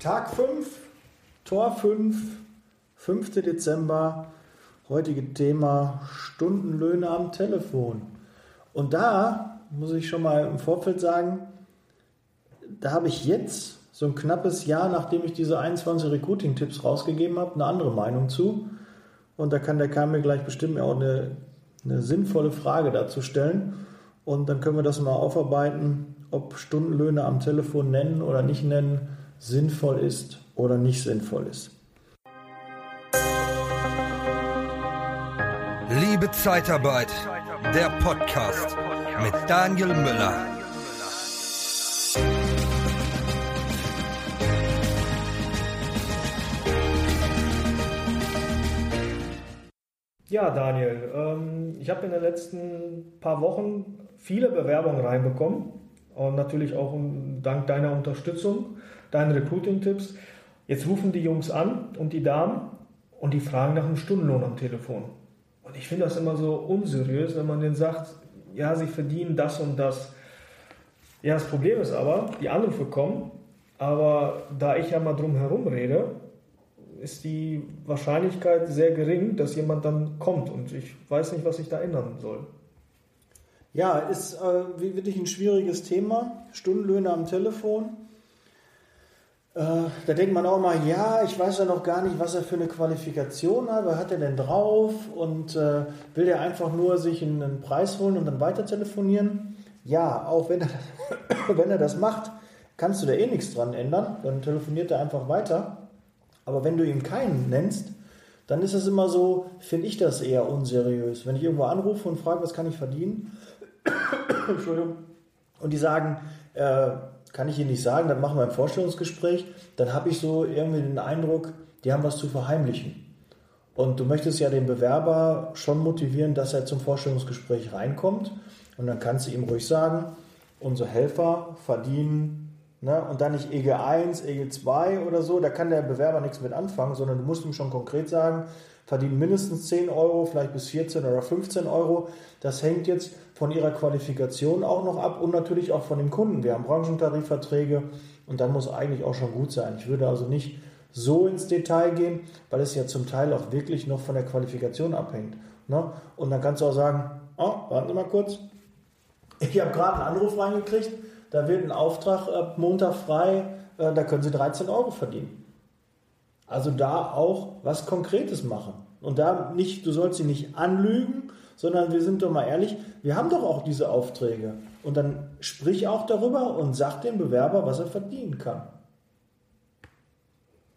Tag 5, Tor 5, 5. Dezember. Heutige Thema Stundenlöhne am Telefon. Und da muss ich schon mal im Vorfeld sagen, da habe ich jetzt so ein knappes Jahr, nachdem ich diese 21 Recruiting-Tipps rausgegeben habe, eine andere Meinung zu. Und da kann der Kahn mir gleich bestimmt auch eine, eine sinnvolle Frage dazu stellen. Und dann können wir das mal aufarbeiten, ob Stundenlöhne am Telefon nennen oder nicht nennen sinnvoll ist oder nicht sinnvoll ist. Liebe Zeitarbeit, der Podcast mit Daniel Müller. Ja, Daniel, ähm, ich habe in den letzten paar Wochen viele Bewerbungen reinbekommen und natürlich auch dank deiner Unterstützung deine Recruiting-Tipps. Jetzt rufen die Jungs an und die Damen und die fragen nach einem Stundenlohn am Telefon. Und ich finde das immer so unseriös, wenn man denen sagt, ja, sie verdienen das und das. Ja, das Problem ist aber, die Anrufe kommen, aber da ich ja mal drum herum rede, ist die Wahrscheinlichkeit sehr gering, dass jemand dann kommt und ich weiß nicht, was ich da ändern soll. Ja, ist äh, wirklich ein schwieriges Thema. Stundenlöhne am Telefon. Äh, da denkt man auch mal, ja, ich weiß ja noch gar nicht, was er für eine Qualifikation hat, was hat er denn drauf und äh, will der einfach nur sich einen Preis holen und dann weiter telefonieren? Ja, auch wenn er, wenn er das macht, kannst du da eh nichts dran ändern, dann telefoniert er einfach weiter. Aber wenn du ihm keinen nennst, dann ist es immer so, finde ich das eher unseriös. Wenn ich irgendwo anrufe und frage, was kann ich verdienen? Entschuldigung. Und die sagen, äh, kann ich Ihnen nicht sagen, dann machen wir ein Vorstellungsgespräch, dann habe ich so irgendwie den Eindruck, die haben was zu verheimlichen. Und du möchtest ja den Bewerber schon motivieren, dass er zum Vorstellungsgespräch reinkommt. Und dann kannst du ihm ruhig sagen, unsere Helfer verdienen, ne, und dann nicht EG 1, EG 2 oder so, da kann der Bewerber nichts mit anfangen, sondern du musst ihm schon konkret sagen, verdienen mindestens 10 Euro, vielleicht bis 14 oder 15 Euro. Das hängt jetzt von ihrer Qualifikation auch noch ab und natürlich auch von dem Kunden. Wir haben Branchentarifverträge und dann muss eigentlich auch schon gut sein. Ich würde also nicht so ins Detail gehen, weil es ja zum Teil auch wirklich noch von der Qualifikation abhängt. Ne? Und dann kannst du auch sagen, oh, warten Sie mal kurz, ich habe gerade einen Anruf reingekriegt, da wird ein Auftrag ab Montag frei, äh, da können Sie 13 Euro verdienen. Also da auch was Konkretes machen. Und da nicht, du sollst sie nicht anlügen, sondern wir sind doch mal ehrlich, wir haben doch auch diese Aufträge. Und dann sprich auch darüber und sag dem Bewerber, was er verdienen kann.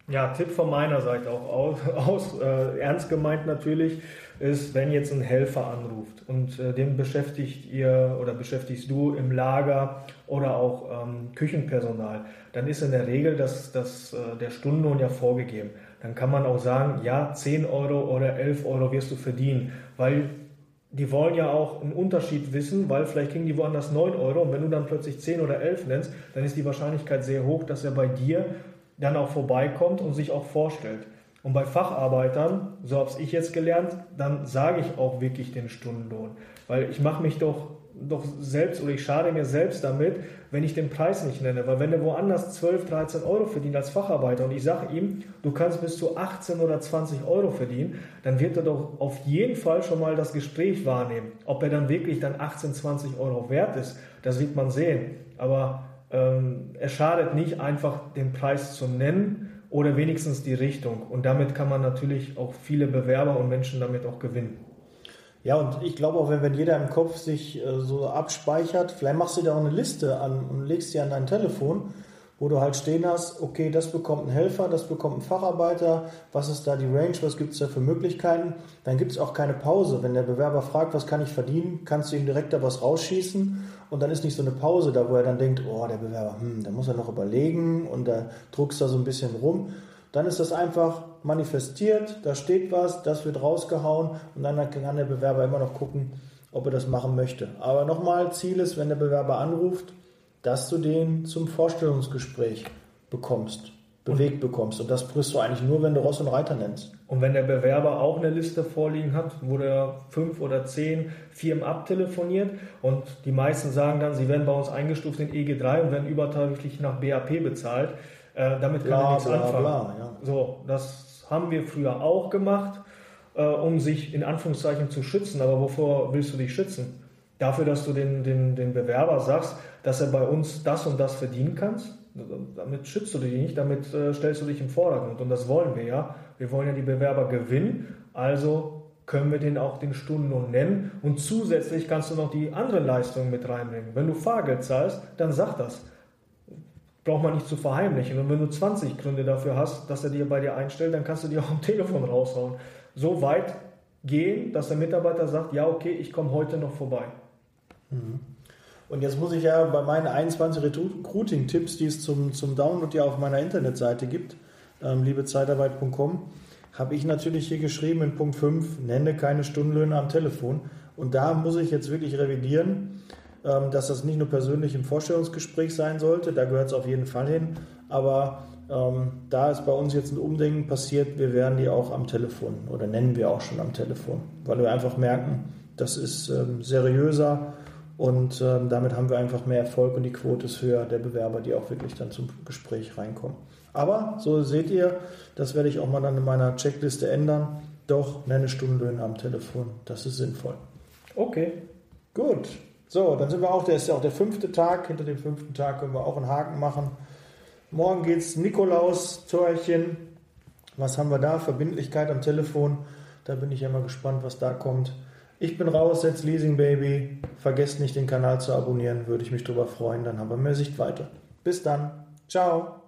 Ja, Tipp von meiner Seite auch aus, aus äh, ernst gemeint natürlich, ist, wenn jetzt ein Helfer anruft und äh, den beschäftigt ihr oder beschäftigst du im Lager oder auch ähm, Küchenpersonal, dann ist in der Regel das, das, äh, der Stundenlohn ja vorgegeben. Dann kann man auch sagen, ja, 10 Euro oder 11 Euro wirst du verdienen, weil die wollen ja auch einen Unterschied wissen, weil vielleicht kriegen die woanders 9 Euro und wenn du dann plötzlich 10 oder 11 nennst, dann ist die Wahrscheinlichkeit sehr hoch, dass er bei dir dann auch vorbeikommt und sich auch vorstellt. Und bei Facharbeitern, so habe ich jetzt gelernt, dann sage ich auch wirklich den Stundenlohn. Weil ich mache mich doch, doch selbst oder ich schade mir selbst damit, wenn ich den Preis nicht nenne. Weil wenn er woanders 12, 13 Euro verdient als Facharbeiter und ich sage ihm, du kannst bis zu 18 oder 20 Euro verdienen, dann wird er doch auf jeden Fall schon mal das Gespräch wahrnehmen. Ob er dann wirklich dann 18, 20 Euro wert ist, das wird man sehen. Aber ähm, es schadet nicht, einfach den Preis zu nennen oder wenigstens die Richtung. Und damit kann man natürlich auch viele Bewerber und Menschen damit auch gewinnen. Ja, und ich glaube auch, wenn, wenn jeder im Kopf sich äh, so abspeichert, vielleicht machst du dir auch eine Liste an und legst sie an dein Telefon wo du halt stehen hast, okay, das bekommt ein Helfer, das bekommt ein Facharbeiter, was ist da die Range, was gibt es da für Möglichkeiten, dann gibt es auch keine Pause. Wenn der Bewerber fragt, was kann ich verdienen, kannst du ihm direkt da was rausschießen und dann ist nicht so eine Pause da, wo er dann denkt, oh, der Bewerber, hm, da muss er noch überlegen und da druckst da so ein bisschen rum. Dann ist das einfach manifestiert, da steht was, das wird rausgehauen und dann kann der Bewerber immer noch gucken, ob er das machen möchte. Aber nochmal, Ziel ist, wenn der Bewerber anruft, dass du den zum Vorstellungsgespräch bekommst, bewegt bekommst. Und das kriegst du eigentlich nur, wenn du Ross und Reiter nennst. Und wenn der Bewerber auch eine Liste vorliegen hat, wo der fünf oder zehn Firmen abtelefoniert und die meisten sagen dann, sie werden bei uns eingestuft in EG3 und werden übertariflich nach BAP bezahlt, Äh, damit kann er nichts anfangen. Ja. So, das haben wir früher auch gemacht, äh, um sich in Anführungszeichen zu schützen. Aber wovor willst du dich schützen? Dafür, dass du den, den, den Bewerber sagst, dass er bei uns das und das verdienen kannst? Damit schützt du dich nicht, damit äh, stellst du dich im Vordergrund. Und das wollen wir ja. Wir wollen ja die Bewerber gewinnen. Also können wir den auch den Stundenlohn nennen. Und zusätzlich kannst du noch die anderen Leistungen mit reinbringen. Wenn du Fahrgeld zahlst, dann sag das. Braucht man nicht zu verheimlichen. Und wenn du 20 Gründe dafür hast, dass er dir bei dir einstellt, dann kannst du dir auch am Telefon raushauen. So weit gehen, dass der Mitarbeiter sagt, ja, okay, ich komme heute noch vorbei. Mhm. Und jetzt muss ich ja bei meinen 21 Recruiting-Tipps, die es zum, zum Download ja auf meiner Internetseite gibt, ähm, liebezeitarbeit.com, habe ich natürlich hier geschrieben in Punkt 5, nenne keine Stundenlöhne am Telefon. Und da muss ich jetzt wirklich revidieren, dass das nicht nur persönlich im Vorstellungsgespräch sein sollte, da gehört es auf jeden Fall hin, aber ähm, da ist bei uns jetzt ein Umdenken passiert, wir werden die auch am Telefon oder nennen wir auch schon am Telefon, weil wir einfach merken, das ist ähm, seriöser und ähm, damit haben wir einfach mehr Erfolg und die Quote ist höher der Bewerber, die auch wirklich dann zum Gespräch reinkommen. Aber so seht ihr, das werde ich auch mal dann in meiner Checkliste ändern. Doch, nenne Stundenlöhne am Telefon. Das ist sinnvoll. Okay. Gut. So, dann sind wir auch, der ist ja auch der fünfte Tag. Hinter dem fünften Tag können wir auch einen Haken machen. Morgen geht es Nikolaus-Törchen. Was haben wir da? Verbindlichkeit am Telefon. Da bin ich ja mal gespannt, was da kommt. Ich bin raus, jetzt Leasing Baby. Vergesst nicht, den Kanal zu abonnieren, würde ich mich darüber freuen. Dann haben wir mehr Sichtweite. Bis dann. Ciao.